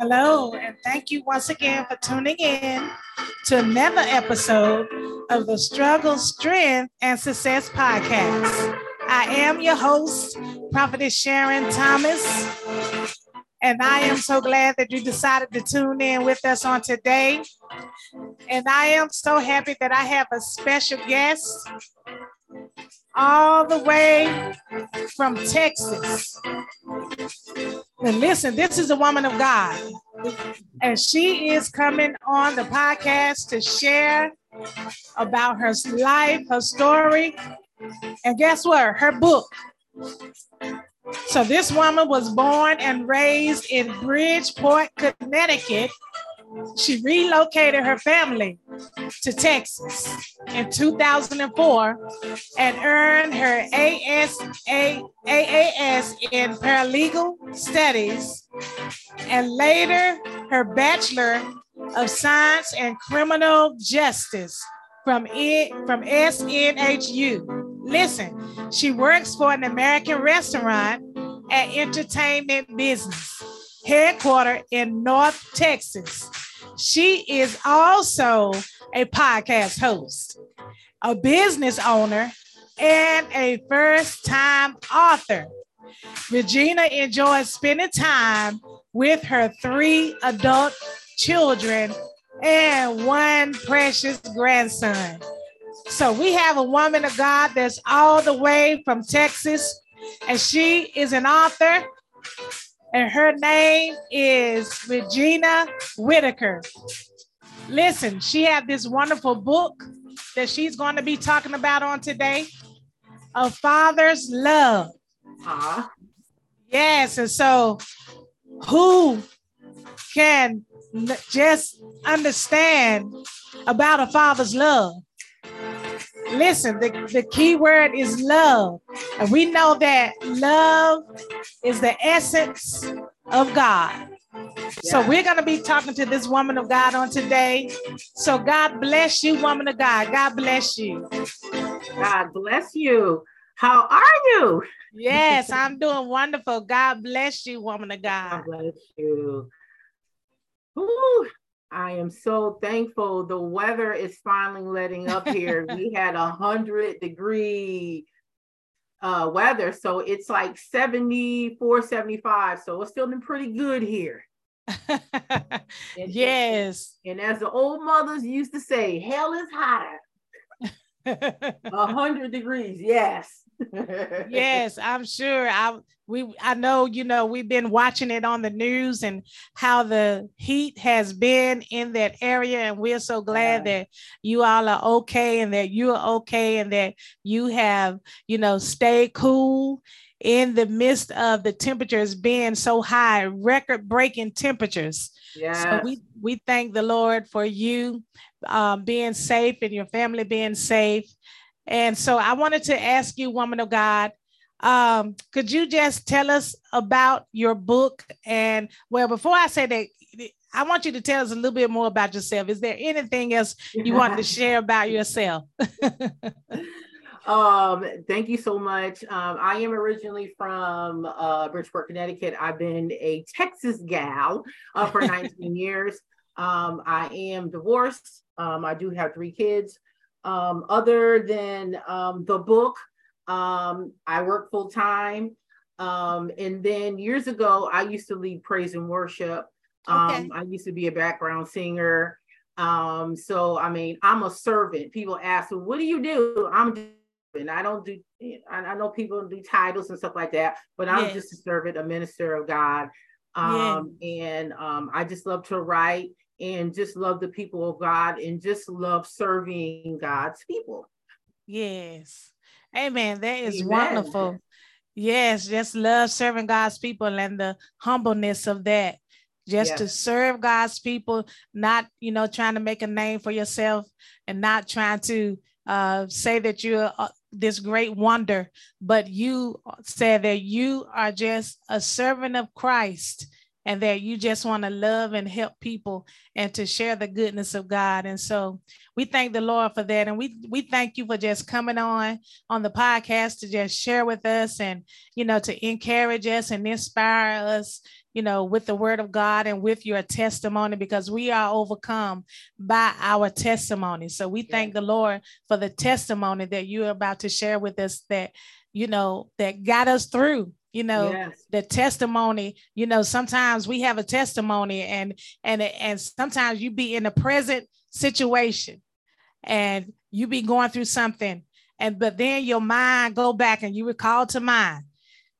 Hello, and thank you once again for tuning in to another episode of the Struggle, Strength, and Success podcast. I am your host, Prophetess Sharon Thomas, and I am so glad that you decided to tune in with us on today. And I am so happy that I have a special guest all the way from Texas. And listen, this is a woman of God. And she is coming on the podcast to share about her life, her story, and guess what? Her book. So, this woman was born and raised in Bridgeport, Connecticut, she relocated her family to Texas in 2004 and earned her ASA, AAS in paralegal studies and later her Bachelor of Science in Criminal Justice from, from SNHU. Listen, she works for an American restaurant and entertainment business headquartered in North Texas. She is also a podcast host, a business owner, and a first time author. Regina enjoys spending time with her three adult children and one precious grandson. So we have a woman of God that's all the way from Texas, and she is an author, and her name is Regina Whitaker. Listen, she had this wonderful book that she's going to be talking about on today, A Father's Love. Uh-huh. Yes, and so who can just understand about a father's love? Listen, the, the key word is love. And we know that love is the essence of God. Yeah. So we're going to be talking to this woman of God on today. So God bless you, woman of God. God bless you. God bless you. How are you? Yes, I'm doing wonderful. God bless you, woman of God. God bless you. Ooh, I am so thankful. The weather is finally letting up here. we had a hundred degree uh, weather, so it's like 74, 75. So it's feeling pretty good here. and, yes. And, and as the old mothers used to say, hell is hotter. A hundred degrees, yes. Yes, I'm sure. I we I know you know we've been watching it on the news and how the heat has been in that area, and we're so glad yeah. that you all are okay and that you're okay and that you have you know stayed cool in the midst of the temperatures being so high, record breaking temperatures. Yeah. So we we thank the Lord for you um, being safe and your family being safe. And so I wanted to ask you, woman of God, um, could you just tell us about your book? And well, before I say that, I want you to tell us a little bit more about yourself. Is there anything else you want to share about yourself? um, thank you so much. Um, I am originally from uh, Bridgeport, Connecticut. I've been a Texas gal uh, for 19 years. Um, I am divorced. Um, I do have three kids. Um, other than um, the book, um, I work full time. Um, and then years ago, I used to lead praise and worship. Um, okay. I used to be a background singer. Um, so, I mean, I'm a servant. People ask, well, what do you do? I'm and I don't do, I know people do titles and stuff like that, but I'm yes. just a servant, a minister of God. Um, And um, I just love to write and just love the people of God and just love serving God's people. Yes. Amen. That is Amen. wonderful. Yes, just love serving God's people and the humbleness of that. Just yes. to serve God's people, not, you know, trying to make a name for yourself and not trying to uh, say that you're uh, this great wonder, but you said that you are just a servant of Christ and that you just want to love and help people and to share the goodness of God. And so we thank the Lord for that. And we we thank you for just coming on on the podcast to just share with us and you know to encourage us and inspire us you know, with the word of God and with your testimony, because we are overcome by our testimony. So we thank the Lord for the testimony that you're about to share with us that, you know, that got us through you know yes. the testimony you know sometimes we have a testimony and and and sometimes you be in a present situation and you be going through something and but then your mind go back and you recall to mind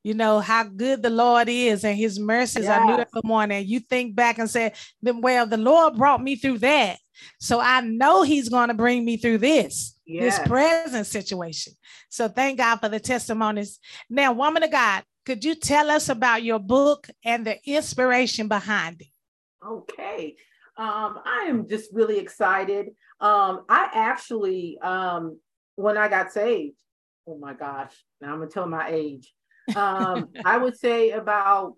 you know how good the Lord is and his mercies yes. are new every morning. You think back and say, well, the Lord brought me through that. So I know he's going to bring me through this, yes. this present situation. So thank God for the testimonies. Now, woman of God, could you tell us about your book and the inspiration behind it? Okay. Um, I am just really excited. Um, I actually, um, when I got saved, oh my gosh, now I'm gonna tell my age um, I would say about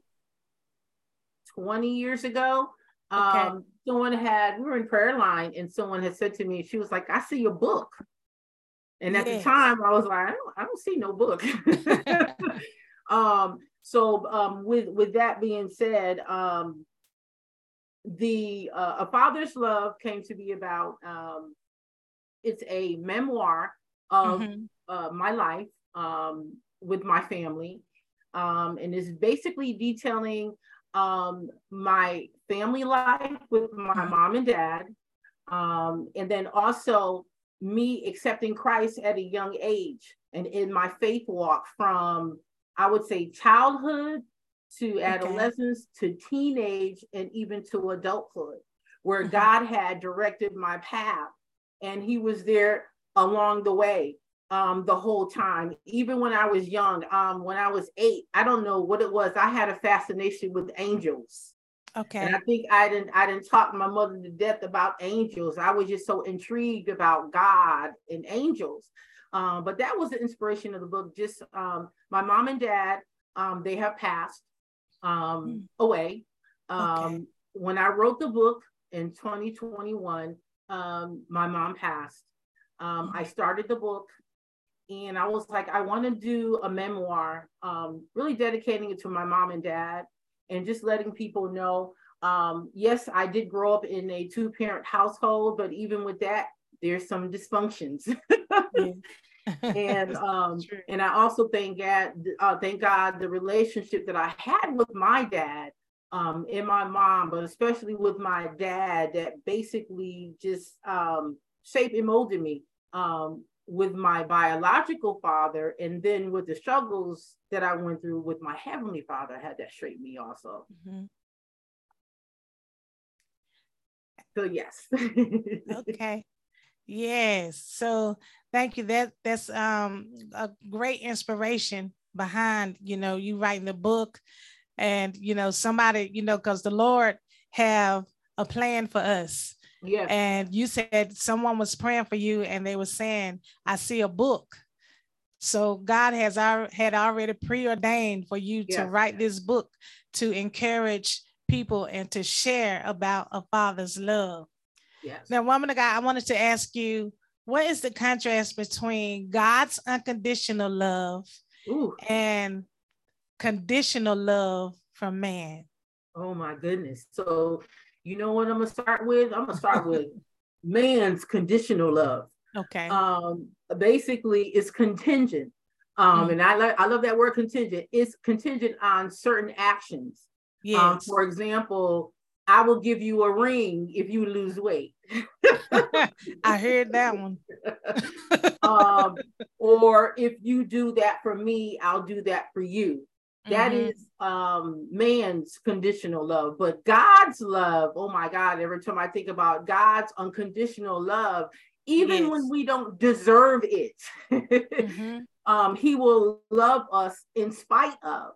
20 years ago. Um, okay. someone had, we were in prayer line and someone had said to me, she was like, I see your book. And at yes. the time I was like, I don't, I don't see no book. um, so um, with, with that being said, um, the uh, A Father's Love came to be about, um, it's a memoir of mm-hmm. uh, my life. Um, with my family. Um, and is basically detailing um, my family life with my mm-hmm. mom and dad. Um, and then also me accepting Christ at a young age and in my faith walk from, I would say, childhood to adolescence okay. to teenage and even to adulthood, where mm-hmm. God had directed my path and He was there along the way um, the whole time. Even when I was young, um, when I was eight, I don't know what it was. I had a fascination with angels. Okay. And I think I didn't I didn't talk my mother to death about angels. I was just so intrigued about God and angels. Um, but that was the inspiration of the book. Just um, my mom and dad, um, they have passed um, mm. away. Um, okay. When I wrote the book in 2021, um, my mom passed. Um, I started the book and I was like, I want to do a memoir, um, really dedicating it to my mom and dad, and just letting people know. Um, yes, I did grow up in a two-parent household, but even with that, there's some dysfunctions. and um, and I also thank God, uh, thank God, the relationship that I had with my dad um, and my mom, but especially with my dad, that basically just um, shaped and molded me. Um, with my biological father and then with the struggles that I went through with my heavenly father, had that straight me also. Mm-hmm. So yes. okay. Yes. So thank you. That that's um a great inspiration behind, you know, you writing the book and you know somebody, you know, because the Lord have a plan for us yeah. And you said someone was praying for you and they were saying, I see a book. So God has our, had already preordained for you to write this book to encourage people and to share about a father's love. Yes. Now, woman of God, I wanted to ask you, what is the contrast between God's unconditional love Ooh. and conditional love from man? Oh my goodness. So you know what I'm gonna start with? I'm gonna start with man's conditional love. Okay. Um, basically, it's contingent. Um, mm. and I like I love that word contingent. It's contingent on certain actions. Um, yes. Um, for example, I will give you a ring if you lose weight. I heard that one. um, or if you do that for me, I'll do that for you. That mm-hmm. is um man's conditional love, but God's love, oh my God, every time I think about God's unconditional love, even yes. when we don't deserve it, mm-hmm. um, he will love us in spite of.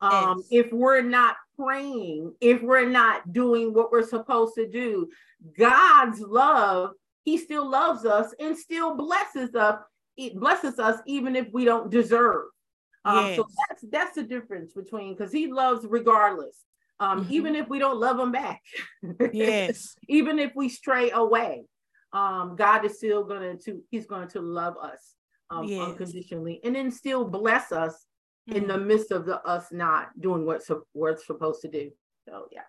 Um, yes. if we're not praying, if we're not doing what we're supposed to do, God's love, he still loves us and still blesses us, it blesses us even if we don't deserve. Um, yes. So that's that's the difference between because he loves regardless. um, mm-hmm. even if we don't love him back. yes. even if we stray away, um, God is still going to, He's going to love us um, yes. unconditionally and then still bless us mm-hmm. in the mm-hmm. midst of the us not doing what we're supposed to do. So, yeah.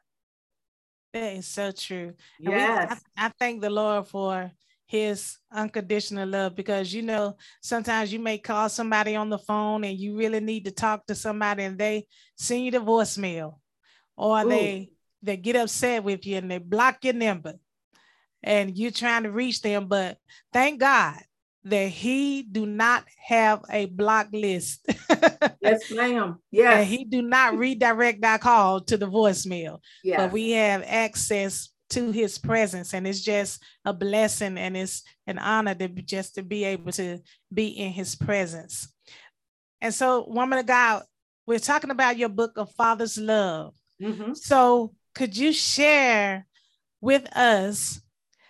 That is so true. Yes. We, I, I thank the Lord for his unconditional love because you know sometimes you may call somebody on the phone and you really need to talk to somebody and they send you the voicemail or Ooh. they they get upset with you and they block your number and you're trying to reach them but thank god that he do not have a block list. Yes ma'am. Yeah he do not redirect that call to the voicemail yeah but we have access to his presence and it's just a blessing and it's an honor to just to be able to be in his presence. And so woman of god we're talking about your book of father's love. Mm-hmm. so could you share with us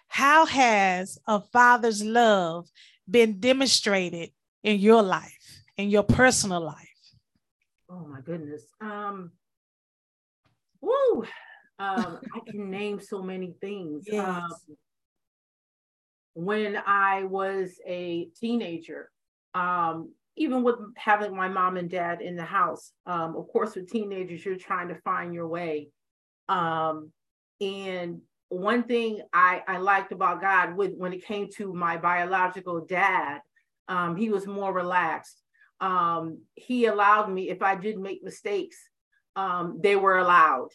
how has a father's love been demonstrated in your life in your personal life oh my goodness um woo um, I can name so many things. Yes. Um, when I was a teenager, um, even with having my mom and dad in the house, um, of course, with teenagers, you're trying to find your way. Um, and one thing I, I liked about God with when it came to my biological dad, um, he was more relaxed. Um, he allowed me, if I did make mistakes, um, they were allowed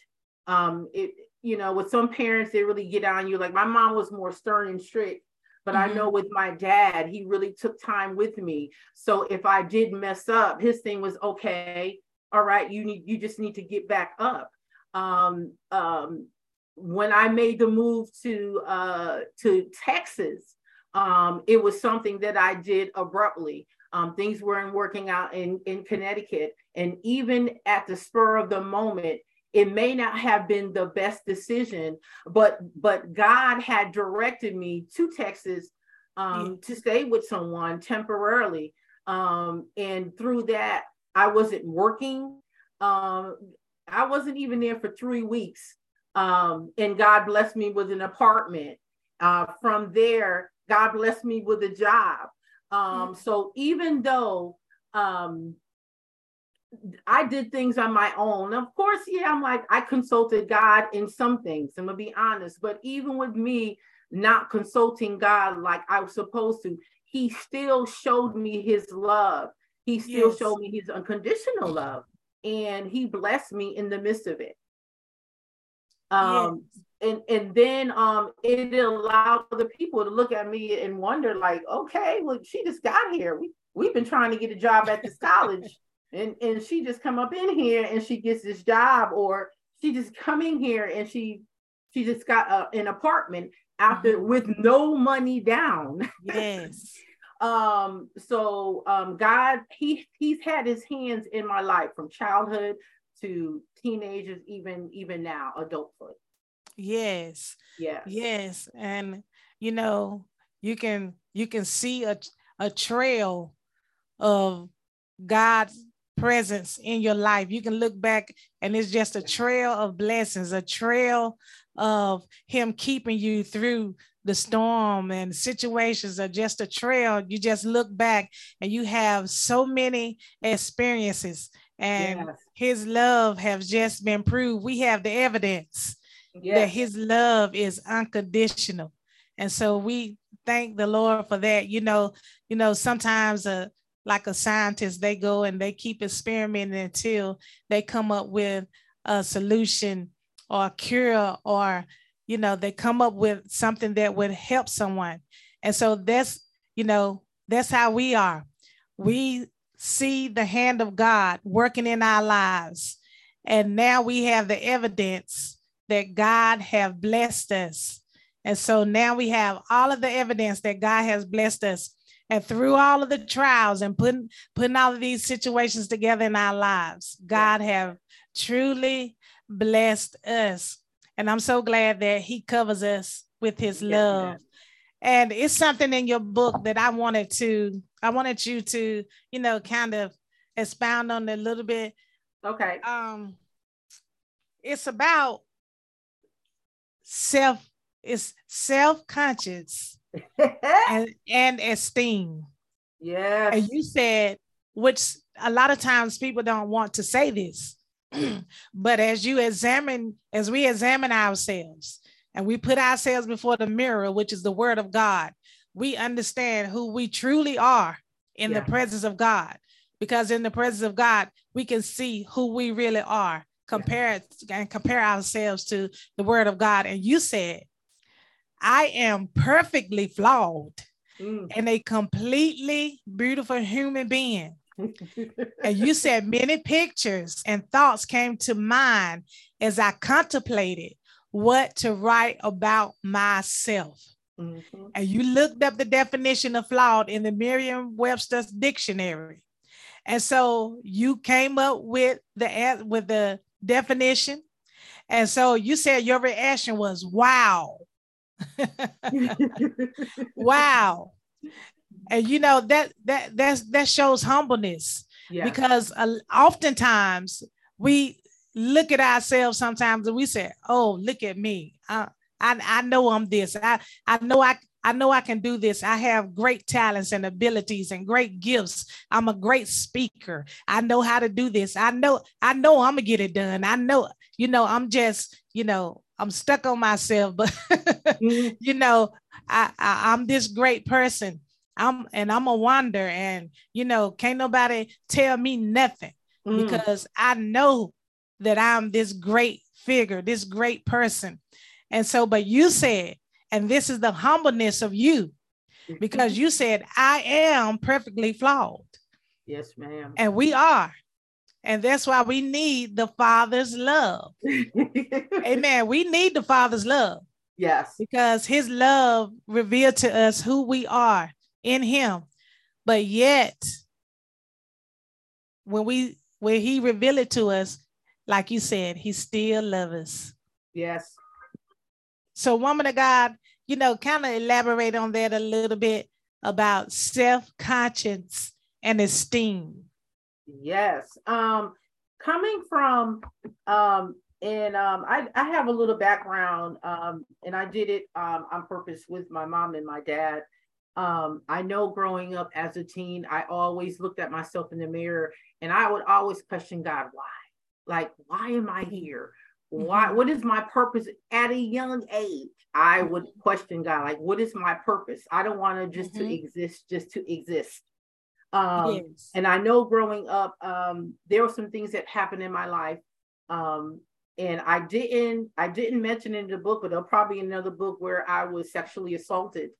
um it you know with some parents they really get on you like my mom was more stern and strict but mm-hmm. I know with my dad, he really took time with me. So if I did mess up, his thing was okay. All right, you need you just need to get back up. Um, um, when I made the move to uh, to Texas, um, it was something that I did abruptly. Um, things weren't working out in in Connecticut, and even at the spur of the moment, it may not have been the best decision but but god had directed me to texas um, to stay with someone temporarily. Um, and through that i wasn't working. Um, i wasn't even there for three weeks um, and god blessed me with an apartment uh, from there god blessed me with a job mm-hmm. so even though um, I did things on my own. Of course, yeah, I'm like, I consulted God in some things, I'm gonna be honest. But even with me not consulting God like I was supposed to, He still showed me His love. He still yes. showed me His unconditional love, and He blessed me in the midst of it. Um, and and then um, it allowed the people to look at me and wonder, like, okay, well, she just got here. We we've been trying to get a job at this college and and she just come up in here and she gets this job or she just come in here and she she just got a, an apartment after mm-hmm. with no money down yes um so um god he he's had his hands in my life from childhood to teenagers even even now adulthood yes yes yes and you know you can you can see a, a trail of god's presence in your life. You can look back and it's just a trail of blessings, a trail of Him keeping you through the storm and situations are just a trail. You just look back and you have so many experiences, and yes. His love has just been proved. We have the evidence yes. that His love is unconditional. And so we thank the Lord for that. You know, you know, sometimes a like a scientist, they go and they keep experimenting until they come up with a solution or a cure or you know they come up with something that would help someone and so that's you know that's how we are we see the hand of god working in our lives. And now we have the evidence that god have blessed us. And so now we have all of the evidence that god has blessed us. And through all of the trials and putting putting all of these situations together in our lives god have truly blessed us. And i'm so glad that he covers us with his love. and it's something in your book that i wanted to i wanted you to you know kind of expound on it a little bit okay um it's about self, it's self-conscious and, and esteem. Yeah. And you said, which a lot of times people don't want to say this, but as you examine, as we examine ourselves and we put ourselves before the mirror, which is the word of God, we understand who we truly are in yeah. the presence of God. Because in the presence of God, we can see who we really are, compare yeah. and compare ourselves to the word of God. And you said, I am perfectly flawed mm. and a completely beautiful human being. and you said many pictures and thoughts came to mind as I contemplated what to write about myself. Mm-hmm. And you looked up the definition of flawed in the Merriam Webster's dictionary. And so you came up with the with the definition. And so you said your reaction was wow. wow. And you know that that that's that shows humbleness yeah. because uh, oftentimes we look at ourselves sometimes and we say, "Oh, look at me. I I, I know I'm this. I I know I I know I can do this. I have great talents and abilities and great gifts. I'm a great speaker. I know how to do this. I know, I know I'm gonna get it done. I know, you know, I'm just, you know, I'm stuck on myself, but mm-hmm. you know, I, I I'm this great person. I'm and I'm a wonder, and you know, can't nobody tell me nothing mm. because I know that I'm this great figure, this great person. And so, but you said, and this is the humbleness of you, mm-hmm. because you said, I am perfectly flawed. Yes, ma'am. And we are. And that's why we need the Father's love. Amen. We need the Father's love. Yes. Because his love revealed to us who we are in him. But yet, when we when he revealed it to us, like you said, he still loves us. Yes. So, woman of God, you know, kind of elaborate on that a little bit about self-conscience and esteem. Yes. Um, coming from um and um I, I have a little background um and I did it um on purpose with my mom and my dad. Um, I know growing up as a teen, I always looked at myself in the mirror and I would always question God, why? Like, why am I here? Why mm-hmm. what is my purpose at a young age? I would question God, like, what is my purpose? I don't want to just mm-hmm. to exist, just to exist. Um, yes. And I know growing up, um, there were some things that happened in my life. Um, and I didn't, I didn't mention in the book, but there'll probably another book where I was sexually assaulted.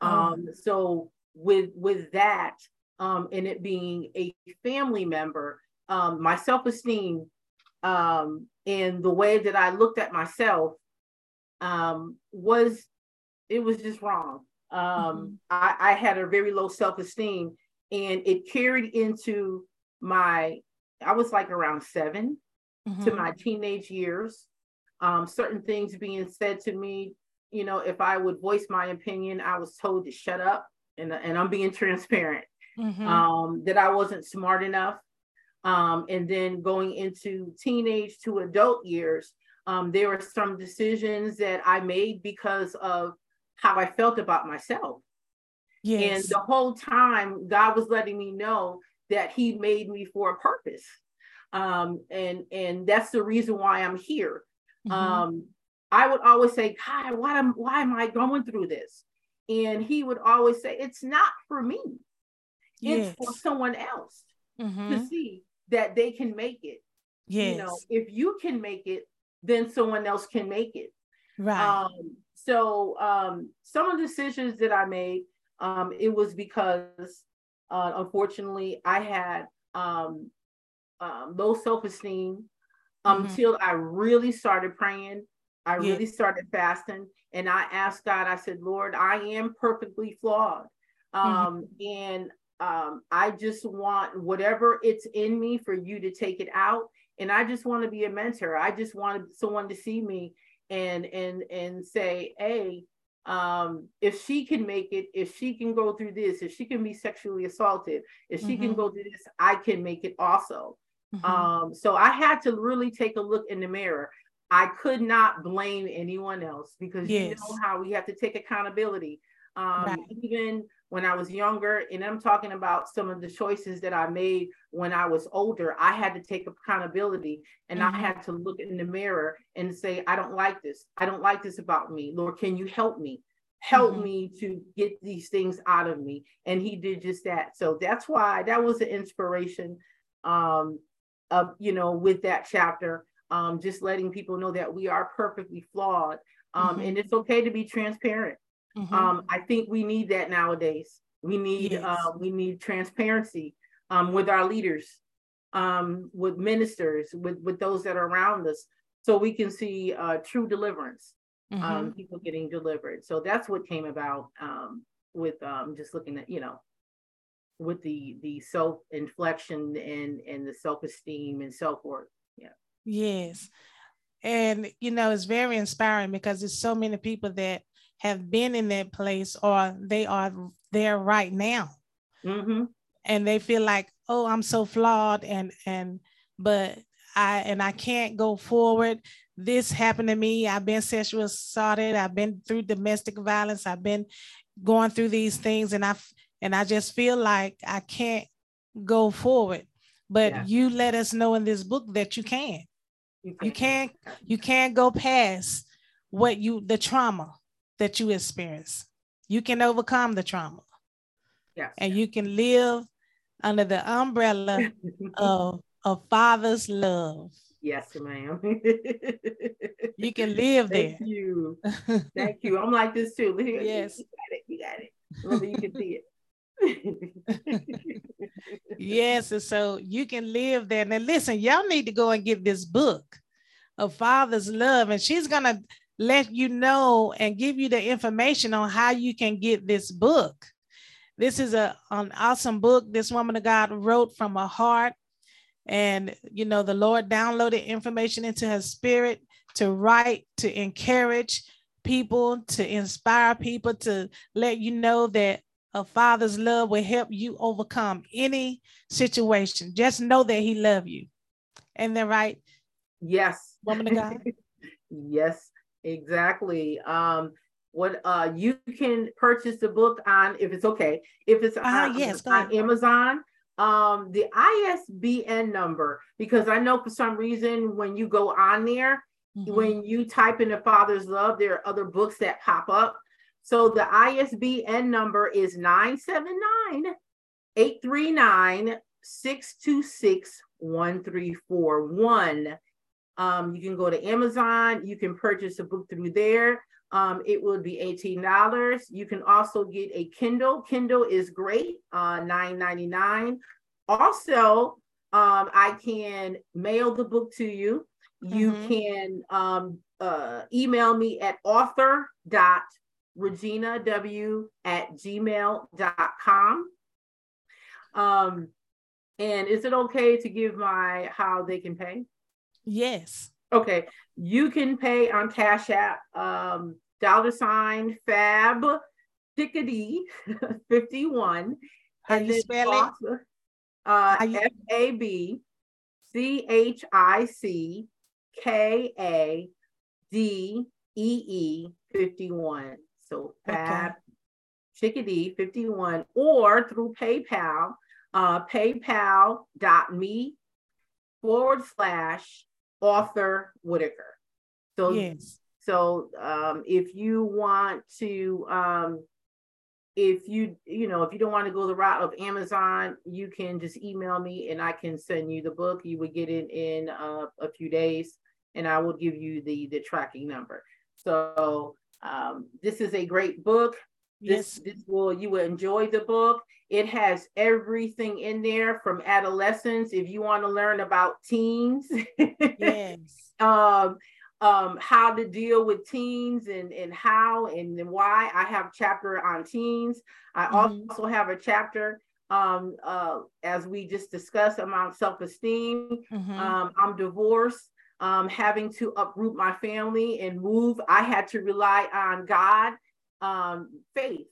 Um, so with with that, um, and it being a family member, um, my self-esteem um, and the way that I looked at myself um, was it was just wrong. Um, mm-hmm. I, I had a very low self-esteem and it carried into my i was like around 7 mm-hmm. to my teenage years um, certain things being said to me you know if i would voice my opinion i was told to shut up and, and i'm being transparent mm-hmm. um, that i wasn't smart enough um, and then going into teenage to adult years um, there were some decisions that i made because of how i felt about myself Yes. And the whole time, God was letting me know that He made me for a purpose. Um, and and that's the reason why I'm here. Mm-hmm. Um, I would always say, God, why am why am I going through this? And He would always say, It's not for me. Yes. It's for someone else mm-hmm. to see that they can make it. Yes. You know, if you can make it, then someone else can make it. Right. Um, so um, some of the decisions that I made, um, it was because, uh, unfortunately, I had um, um, low self esteem mm-hmm. until I really started praying. I yeah. really started fasting, and I asked God. I said, "Lord, I am perfectly flawed, mm-hmm. Um, and um, I just want whatever it's in me for you to take it out." And I just want to be a mentor. I just want someone to see me and and and say, "Hey, um, if she can make it, if she can go through this, if she can be sexually assaulted, if she mm-hmm. can go through this, I can make it also. Mm-hmm. Um, so I had to really take a look in the mirror. I could not blame anyone else because yes. you know how we have to take accountability. Um, right. Even when I was younger, and I'm talking about some of the choices that I made when I was older, I had to take accountability and mm-hmm. I had to look in the mirror and say, I don't like this. I don't like this about me. Lord, can you help me? Help mm-hmm. me to get these things out of me. And he did just that. So that's why that was an inspiration um, of, you know, with that chapter, um, just letting people know that we are perfectly flawed. Um, mm-hmm. And it's okay to be transparent. Mm-hmm. Um, I think we need that nowadays. We need yes. uh, we need transparency um, with our leaders, um, with ministers, with with those that are around us, so we can see uh, true deliverance. Um, mm-hmm. people getting delivered. So that's what came about um, with um, just looking at you know with the the self inflection and and the self esteem and self worth. Yeah. Yes. And you know, it's very inspiring because there's so many people that have been in that place or they are there right now. Mm-hmm. And they feel like, oh, I'm so flawed and and but I and I can't go forward. This happened to me. I've been sexually assaulted. I've been through domestic violence. I've been going through these things and I and I just feel like I can't go forward. But yeah. you let us know in this book that you can. You, can. you can't you can't go past what you the trauma that you experience. You can overcome the trauma. Yes. And you can live under the umbrella of a father's love. Yes, ma'am. you can live there. Thank you. Thank you. I'm like this too. Yes. You got it. You got it. Remember, you can see it. yes, and so you can live there. Now, listen, y'all need to go and get this book of Father's Love, and she's gonna let you know and give you the information on how you can get this book. This is a, an awesome book this woman of God wrote from her heart. And, you know, the Lord downloaded information into her spirit to write, to encourage people, to inspire people, to let you know that a father's love will help you overcome any situation. Just know that he loves you. And then right? Yes. Woman of God. yes. Exactly. Um, what uh you can purchase the book on if it's okay if it's uh, on, yes, on Amazon um the ISBN number because I know for some reason when you go on there mm-hmm. when you type in the father's love there are other books that pop up so the ISBN number is 979 839 626 1341 um, you can go to Amazon. You can purchase a book through there. Um, it would be $18. You can also get a Kindle. Kindle is great, uh, $9.99. Also, um, I can mail the book to you. You mm-hmm. can um, uh, email me at author.reginaw at gmail.com. Um, and is it okay to give my how they can pay? Yes. Okay. You can pay on Cash App, um, dollar sign fab Chickadee 51. How and you spell it? Uh, F A B C H I C K A D E E 51. So fab okay. Chickadee 51 or through PayPal, uh, paypal.me forward slash author Whitaker. So yes. So um, if you want to, um, if you you know if you don't want to go the route of Amazon, you can just email me and I can send you the book. You would get it in uh, a few days, and I will give you the the tracking number. So um, this is a great book. This, yes. this will you will enjoy the book. It has everything in there from adolescence. If you want to learn about teens, yes, um, um, how to deal with teens and and how and why. I have chapter on teens. I mm-hmm. also have a chapter um uh as we just discussed about self-esteem mm-hmm. um i'm divorced um having to uproot my family and move i had to rely on god um, faith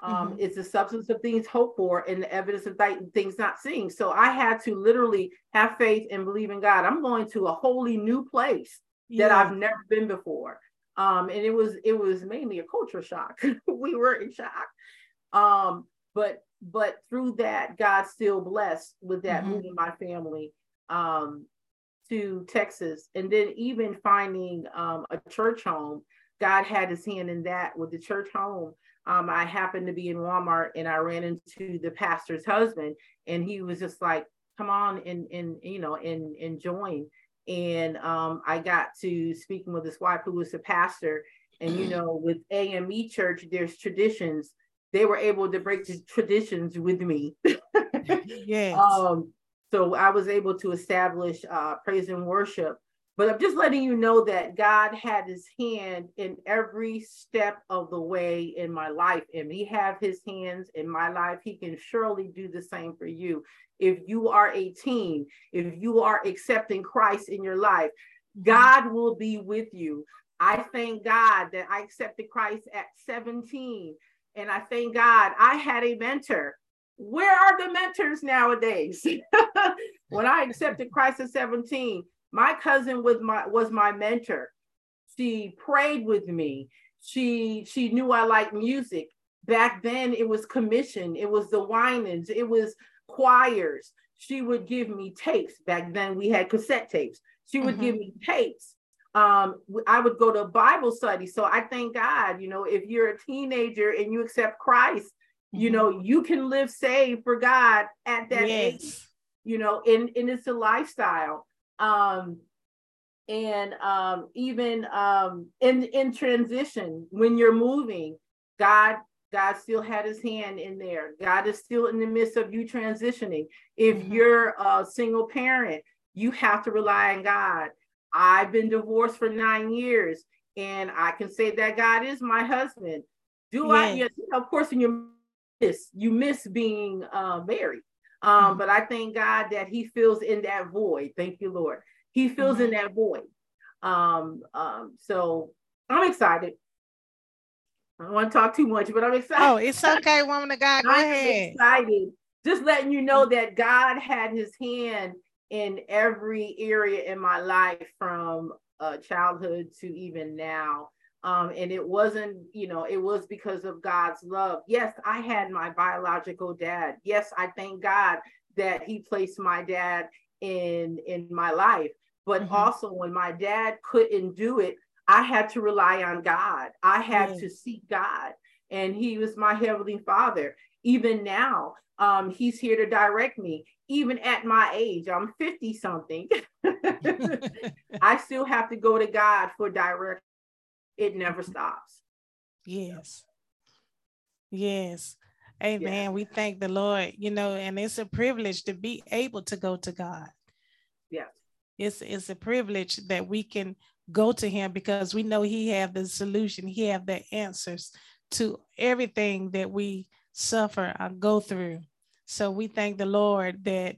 Um, mm-hmm. It's the substance of things hoped for and the evidence of th- things not seen. So I had to literally have faith and believe in God. I'm going to a wholly new place yeah. that I've never been before. Um, and it was it was mainly a culture shock. we were in shock. Um, but but through that, God still blessed with that mm-hmm. moving my family um, to Texas, and then even finding um, a church home. God had His hand in that with the church home. Um, I happened to be in Walmart and I ran into the pastor's husband, and he was just like, "Come on and and you know and and join." And um, I got to speaking with his wife, who was a pastor, and you know, with AME Church, there's traditions they were able to break the traditions with me. yes. Um, so I was able to establish uh, praise and worship. But I'm just letting you know that God had his hand in every step of the way in my life. And he have his hands in my life. He can surely do the same for you. If you are a teen, if you are accepting Christ in your life, God will be with you. I thank God that I accepted Christ at 17 and I thank God I had a mentor. Where are the mentors nowadays? when I accepted Christ at 17, my cousin was my was my mentor. She prayed with me. She she knew I liked music. Back then it was Commissioned, it was the Winans, it was choirs. She would give me tapes. Back then we had cassette tapes. She would mm-hmm. give me tapes um, I would go to Bible study. So I thank God, you know, if you're a teenager and you accept Christ, mm-hmm. you know, you can live saved for God at that yes. age, you know, and, and it's a lifestyle. Um, and um, even um, in in transition when you're moving, God God still had his hand in there. God is still in the midst of you transitioning. If mm-hmm. you're a single parent, you have to rely on God. I've been divorced for nine years, and I can say that God is my husband. Do yes. I? Yes, of course, when you miss, you miss being uh, married. Um, mm-hmm. But I thank God that He fills in that void. Thank you, Lord. He fills mm-hmm. in that void. Um, um, so I'm excited. I don't want to talk too much, but I'm excited. Oh, it's okay, woman of God. Go I'm ahead. excited. Just letting you know that God had his hand in every area in my life from uh, childhood to even now. Um, and it wasn't, you know, it was because of God's love. Yes, I had my biological dad. Yes, I thank God that He placed my dad in in my life. But mm-hmm. also, when my dad couldn't do it, I had to rely on God. I had mm-hmm. to seek God, and He was my heavenly Father. Even now, um, He's here to direct me even at my age, I'm 50 something, I still have to go to God for direct. It never stops. Yes. Yes. Amen. Yeah. We thank the Lord, you know, and it's a privilege to be able to go to God. Yeah. It's it's a privilege that we can go to him because we know he have the solution. He have the answers to everything that we suffer or go through. So we thank the Lord that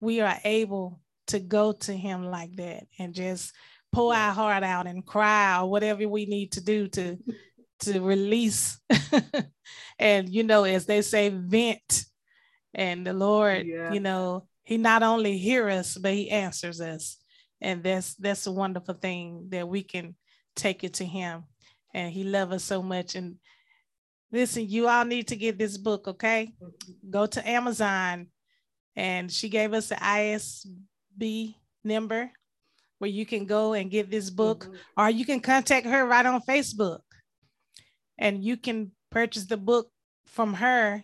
we are able to go to Him like that and just pour our heart out and cry or whatever we need to do to to release. And you know as they say vent. And the lord yeah. you know he not only hear us but he answers us. And that's that's a wonderful thing that we can take it to him. And he loves us so much. And Listen, you all need to get this book, okay? Mm-hmm. Go to Amazon. And she gave us the ISB number where you can go and get this book, mm-hmm. or you can contact her right on Facebook. And you can purchase the book from her,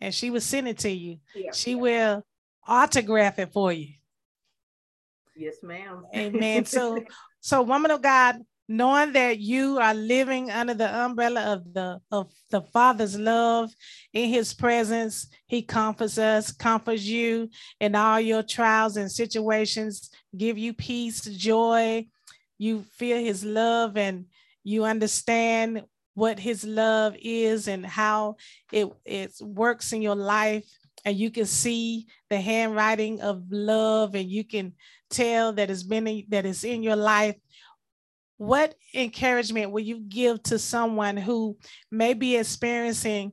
and she will send it to you. Yeah. She will autograph it for you. Yes, ma'am. Amen. So, so woman of God, knowing that you are living under the umbrella of the of the father's love. In his presence he comforts us comforts you in all your trials and situations give you peace joy. You feel his love and you understand what his love is and how it, it works in your life. And you can see the handwriting of love and you can tell that it's been that it's in your life what encouragement will you give to someone who may be experiencing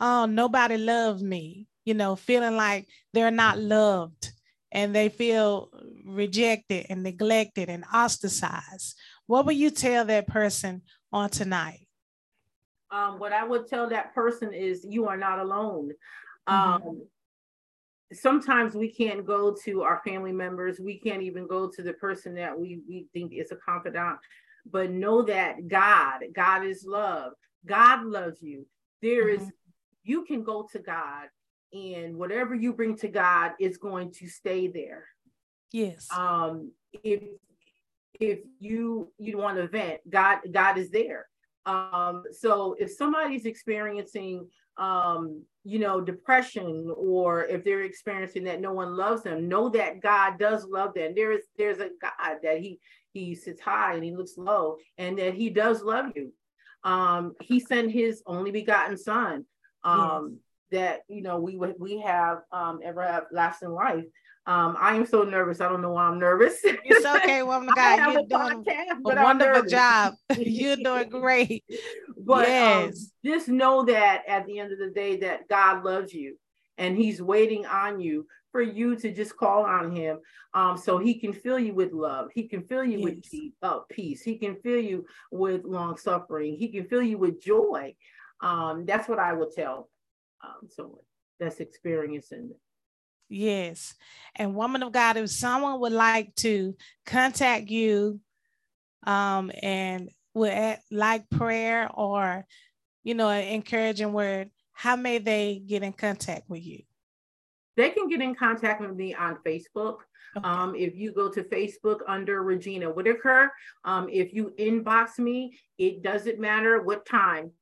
oh, nobody loved me, you know, feeling like they're not loved and they feel rejected and neglected and ostracized. What would you tell that person on tonight? Um, what I would tell that person is you are not alone. Mm-hmm. Sometimes we can't go to our family members. We can't even go to the person that we, we think is a confidant, but know that God, God is love. God loves you. There mm-hmm. is, you can go to God and whatever you bring to God is going to stay there. Yes. Um, if if you you want to vent, God God is there. Um, so if somebody's experiencing um, you know, depression or if they're experiencing that no one loves them, know that God does love them. There is there's a God that He He sits high and He looks low, and that He does love you. Um, he sent His only begotten Son. Um, yes that you know we we have um, everlasting life. Um, I am so nervous. I don't know why I'm nervous. It's okay, woman of God. You're doing podcast, a wonderful job. You're doing great. But um, yes. um, just know that at the end of the day, that God loves you, and He's waiting on you for you to just call on Him, um, so He can fill you with love. He can fill you yes. with peace, uh, peace. He can fill you with long suffering. He can fill you with joy. Um, that's what I would tell um, someone that's experiencing it. Yes. And woman of God, if someone would like to contact you um, and would like prayer or, you know, an encouraging word, how may they get in contact with you? They can get in contact with me on Facebook. Okay. Um, if you go to Facebook under Regina Whitaker, um, if you inbox me, it doesn't matter what time.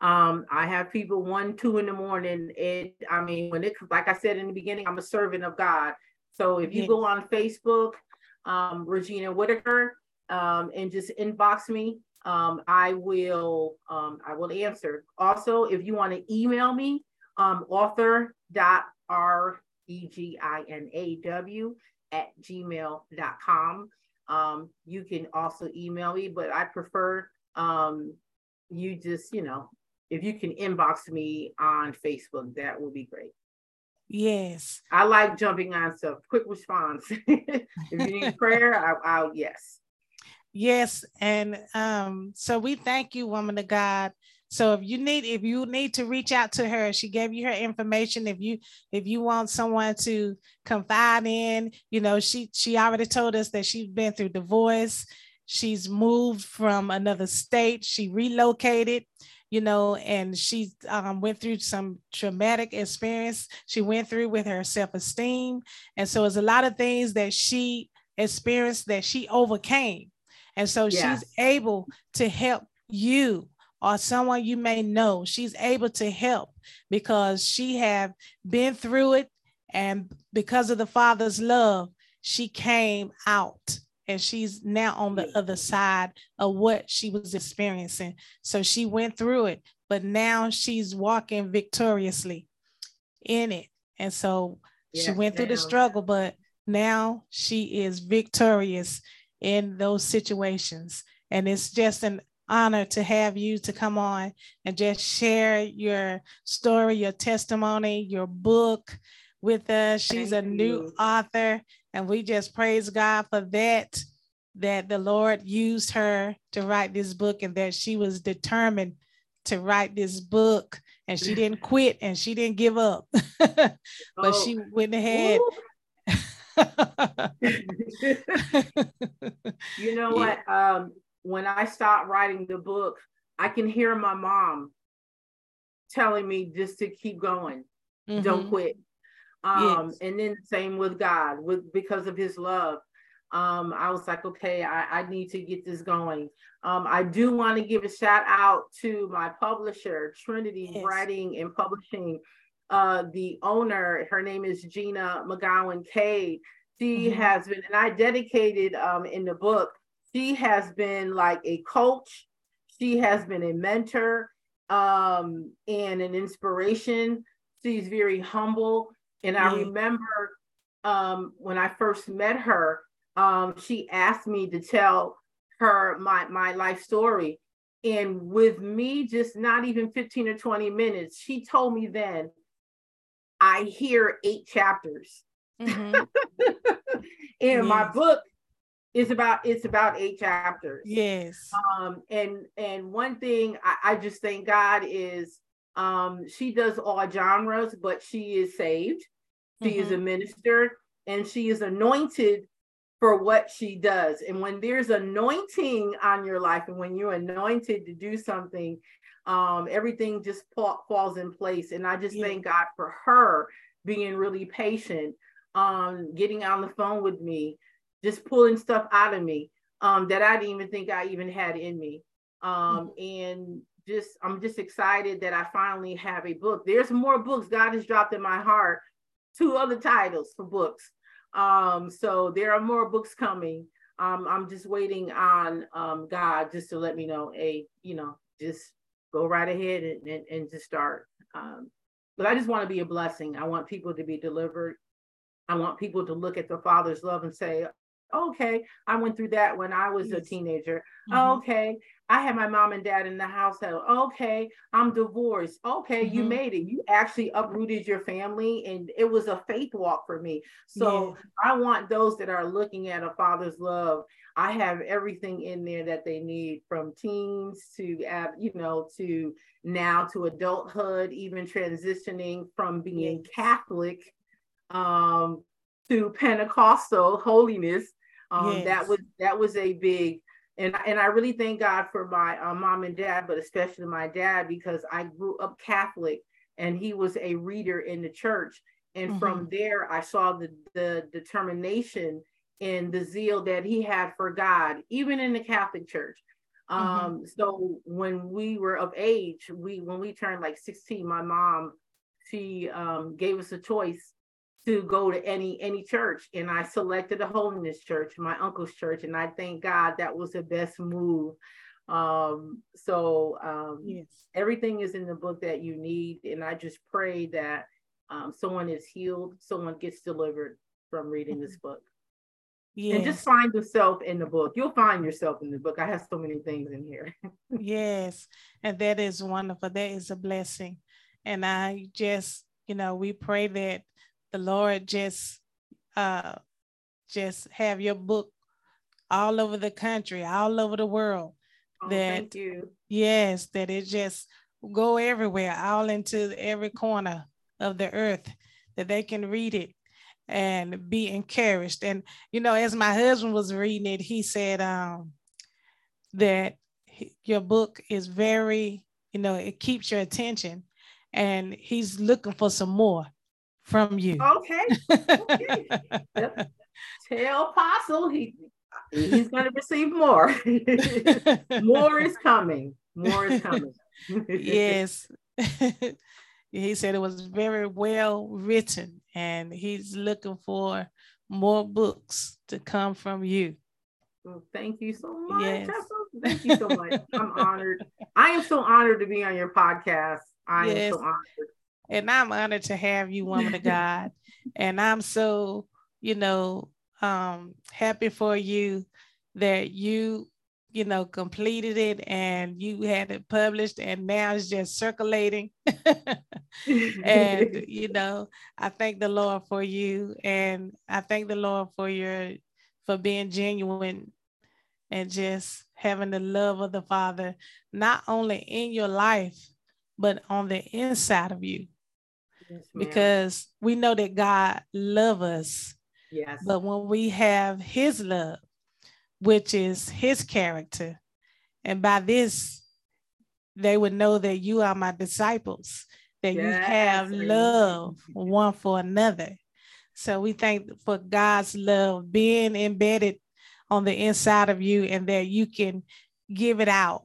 Um, I have people one, two in the morning. And I mean, when it, like I said in the beginning, I'm a servant of God. So if you go on Facebook, um, Regina Whitaker, um, and just inbox me, um, I will, um, I will answer. Also, if you want to email me, um, author.reginaw at gmail.com. Um, you can also email me, but I prefer um, you just, you know, if you can inbox me on Facebook, that would be great. Yes. I like jumping on stuff. Quick response. if you need prayer, I, I'll yes. Yes, and um, so we thank you, woman of God. So if you need if you need to reach out to her, she gave you her information. If you if you want someone to confide in, you know, she she already told us that she's been through divorce. She's moved from another state. She relocated you know, and she um, went through some traumatic experience. She went through with her self esteem. And so it's a lot of things that she experienced that she overcame. And so she's able to help you or someone you may know. She's able to help because she have been through it. And because of the Father's love, she came out and she's now on the other side of what she was experiencing. So she went through it, but now she's walking victoriously in it. And so she went through the struggle, but now she is victorious in those situations. And it's just an honor to have you to come on and just share your story, your testimony, your book with us. She's Thank a new you. author and we just praise God for that, that the Lord used her to write this book and that she was determined to write this book and she didn't quit and she didn't give up, but oh. she went ahead. you know what? Um, when I stopped writing the book, I can hear my mom telling me just to keep going, mm-hmm. don't quit. Um, yes. and then same with God, with because of his love. Um, I was like, okay, I, I need to get this going. Um, I do want to give a shout out to my publisher, Trinity yes. Writing and Publishing. Uh, the owner, her name is Gina McGowan Cade. She mm-hmm. has been, and I dedicated um, in the book, she has been like a coach. She has been a mentor um, and an inspiration. She's very humble. And I remember um, when I first met her, um, she asked me to tell her my, my life story. And with me, just not even 15 or 20 minutes, she told me then, I hear eight chapters. Mm-hmm. and yes. my book is about it's about eight chapters. Yes. Um, and and one thing I, I just thank God is um she does all genres, but she is saved. She mm-hmm. is a minister and she is anointed for what she does. And when there's anointing on your life and when you're anointed to do something, um, everything just falls in place. And I just yeah. thank God for her being really patient, um, getting on the phone with me, just pulling stuff out of me um, that I didn't even think I even had in me. Um, mm-hmm. And just, I'm just excited that I finally have a book. There's more books God has dropped in my heart, two other titles for books. Um, so there are more books coming. Um, I'm just waiting on um, God just to let me know, hey, you know, just go right ahead and, and, and just start. Um, but I just want to be a blessing. I want people to be delivered. I want people to look at the Father's love and say, okay, I went through that when I was a teenager. Mm-hmm. Okay, I had my mom and dad in the household. Okay, I'm divorced. Okay, mm-hmm. you made it. You actually uprooted your family, and it was a faith walk for me. So yeah. I want those that are looking at a father's love. I have everything in there that they need from teens to, you know, to now to adulthood, even transitioning from being. Catholic um, to Pentecostal holiness um, yes. That was that was a big and and I really thank God for my uh, mom and dad, but especially my dad because I grew up Catholic and he was a reader in the church. And mm-hmm. from there, I saw the the determination and the zeal that he had for God, even in the Catholic Church. Mm-hmm. Um, mm-hmm. so when we were of age, we when we turned like 16, my mom, she um, gave us a choice to go to any any church and i selected a holiness church my uncle's church and i thank god that was the best move. Um so um yes. everything is in the book that you need and i just pray that um, someone is healed someone gets delivered from reading this mm-hmm. book. Yes. and just find yourself in the book. You'll find yourself in the book. I have so many things in here. Yes. And that is wonderful. That is a blessing. And i just you know we pray that the Lord just uh just have your book all over the country, all over the world. Oh, that yes, that it just go everywhere, all into every corner of the earth, that they can read it and be encouraged. And you know, as my husband was reading it, he said um that your book is very, you know, it keeps your attention and he's looking for some more from you. Okay. okay. yep. Tell Apostle he he's going to receive more. more is coming. More is coming. yes. he said it was very well written and he's looking for more books to come from you. Well, thank you so much. Yes. Thank you so much. I'm honored. I am so honored to be on your podcast. I yes. am so honored. And I'm honored to have you, woman of God. and I'm so, you know, um, happy for you that you, you know, completed it and you had it published and now it's just circulating. and, you know, I thank the Lord for you. And I thank the Lord for your, for being genuine and just having the love of the Father, not only in your life, but on the inside of you because we know that God loves us. Yes. But when we have his love, which is his character, and by this, they would know that you are my disciples, that yes. you have love one for another. So we thank for God's love being embedded on the inside of you and that you can give it out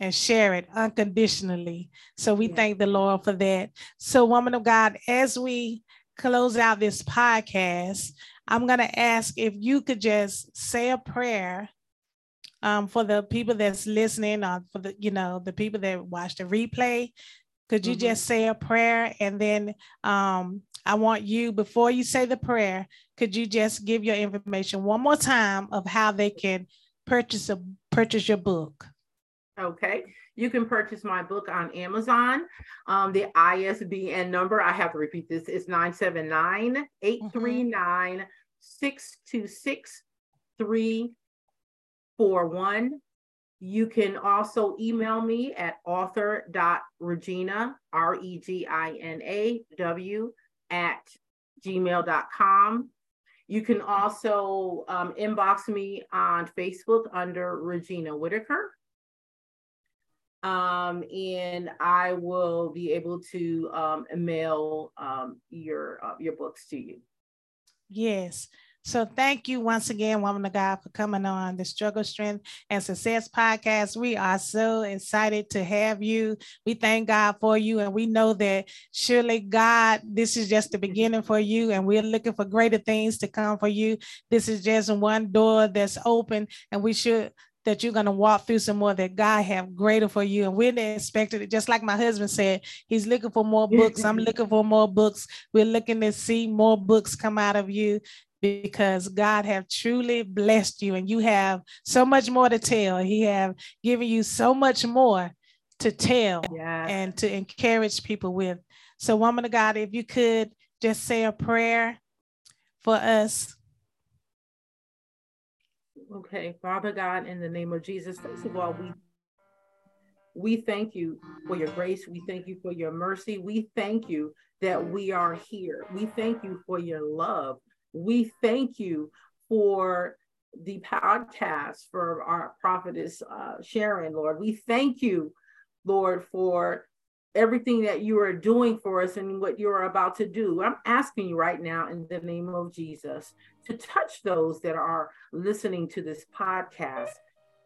and share it unconditionally. So we yeah. thank the Lord for that. So, woman of God, as we close out this podcast, I'm going to ask if you could just say a prayer um, for the people that's listening, or for the you know the people that watch the replay. Could you mm-hmm. just say a prayer and then um, I want you before you say the prayer, could you just give your information one more time of how they can purchase a purchase your book? Okay. You can purchase my book on Amazon. Um, the ISBN number, I have to repeat this, is 979 839 626 341. You can also email me at author.regina, R E G I N A W, at gmail.com. You can also um, inbox me on Facebook under Regina Whitaker. Um, and I will be able to um, mail um, your uh, your books to you. Yes. So thank you once again, woman of God, for coming on the Struggle, Strength, and Success podcast. We are so excited to have you. We thank God for you, and we know that surely God, this is just the beginning for you, and we're looking for greater things to come for you. This is just one door that's open, and we should that you're going to walk through some more that God have greater for you. And we're expecting it, just like my husband said, he's looking for more books. I'm looking for more books. We're looking to see more books come out of you because God have truly blessed you and you have so much more to tell. He have given you so much more to tell yes. and to encourage people with. So woman of God, if you could just say a prayer for us. Okay, Father God, in the name of Jesus, first of all, we we thank you for your grace. We thank you for your mercy. We thank you that we are here. We thank you for your love. We thank you for the podcast for our prophetess uh, Sharon, Lord. We thank you, Lord, for everything that you are doing for us and what you are about to do. I'm asking you right now in the name of Jesus to touch those that are listening to this podcast.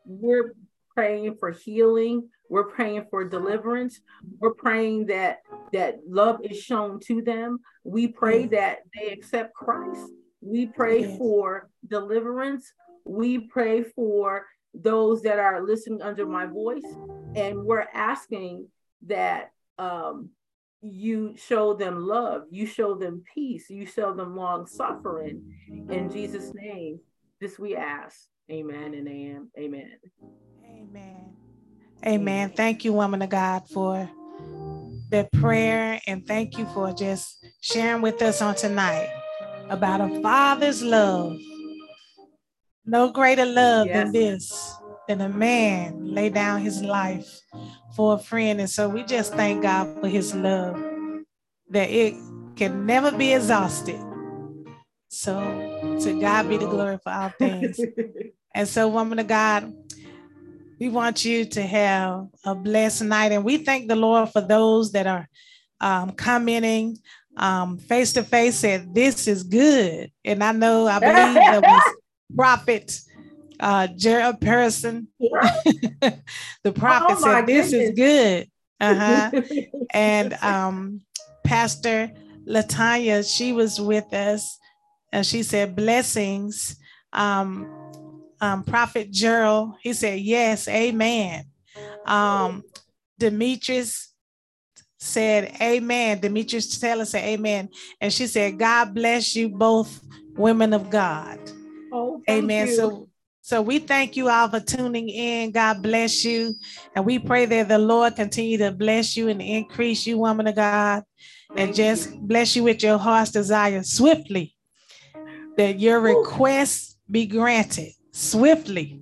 We're praying for healing. We're praying for deliverance. We're praying that that love is shown to them. We pray that they accept Christ. We pray for deliverance. We pray for those that are listening under my voice. And we're asking that um, you show them love, you show them peace, you show them long suffering. In Jesus' name, this we ask. Amen and amen. Amen. Amen. Amen. Thank you, woman of God, for that prayer. And thank you for just sharing with us on tonight about a father's love. No greater love yes. than this, than a man lay down his life for a friend. And so we just thank God for his love, that it can never be exhausted. So to God be the glory for all things. and so, woman of God, we want you to have a blessed night. And we thank the Lord for those that are um, commenting um, face to face said, This is good. And I know, I believe that was Prophet uh, Gerald Person. the prophet oh said, This is good. Uh-huh. and um, Pastor Latanya, she was with us and she said, Blessings. Um, um, Prophet Gerald, he said, Yes, amen. Um, Demetrius said, Amen. Demetrius Taylor said, Amen. And she said, God bless you both, women of God. Oh, amen. You. So so we thank you all for tuning in. God bless you. And we pray that the Lord continue to bless you and increase you, woman of God, and just bless you with your heart's desire swiftly, that your requests be granted swiftly.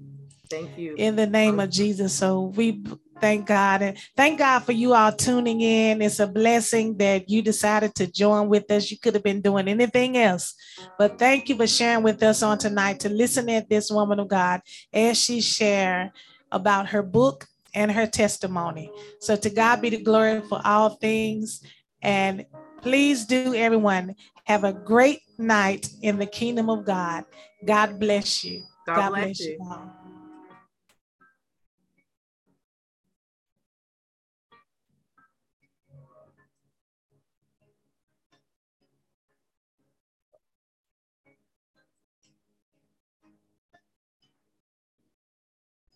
Thank you. In the name of Jesus. So we thank God and thank God for you all tuning in. It's a blessing that you decided to join with us. You could have been doing anything else, but thank you for sharing with us on tonight to listen at this woman of God as she share about her book and her testimony. So to God be the glory for all things. And please do everyone have a great night in the kingdom of God. God bless you. God, God bless, bless, you. you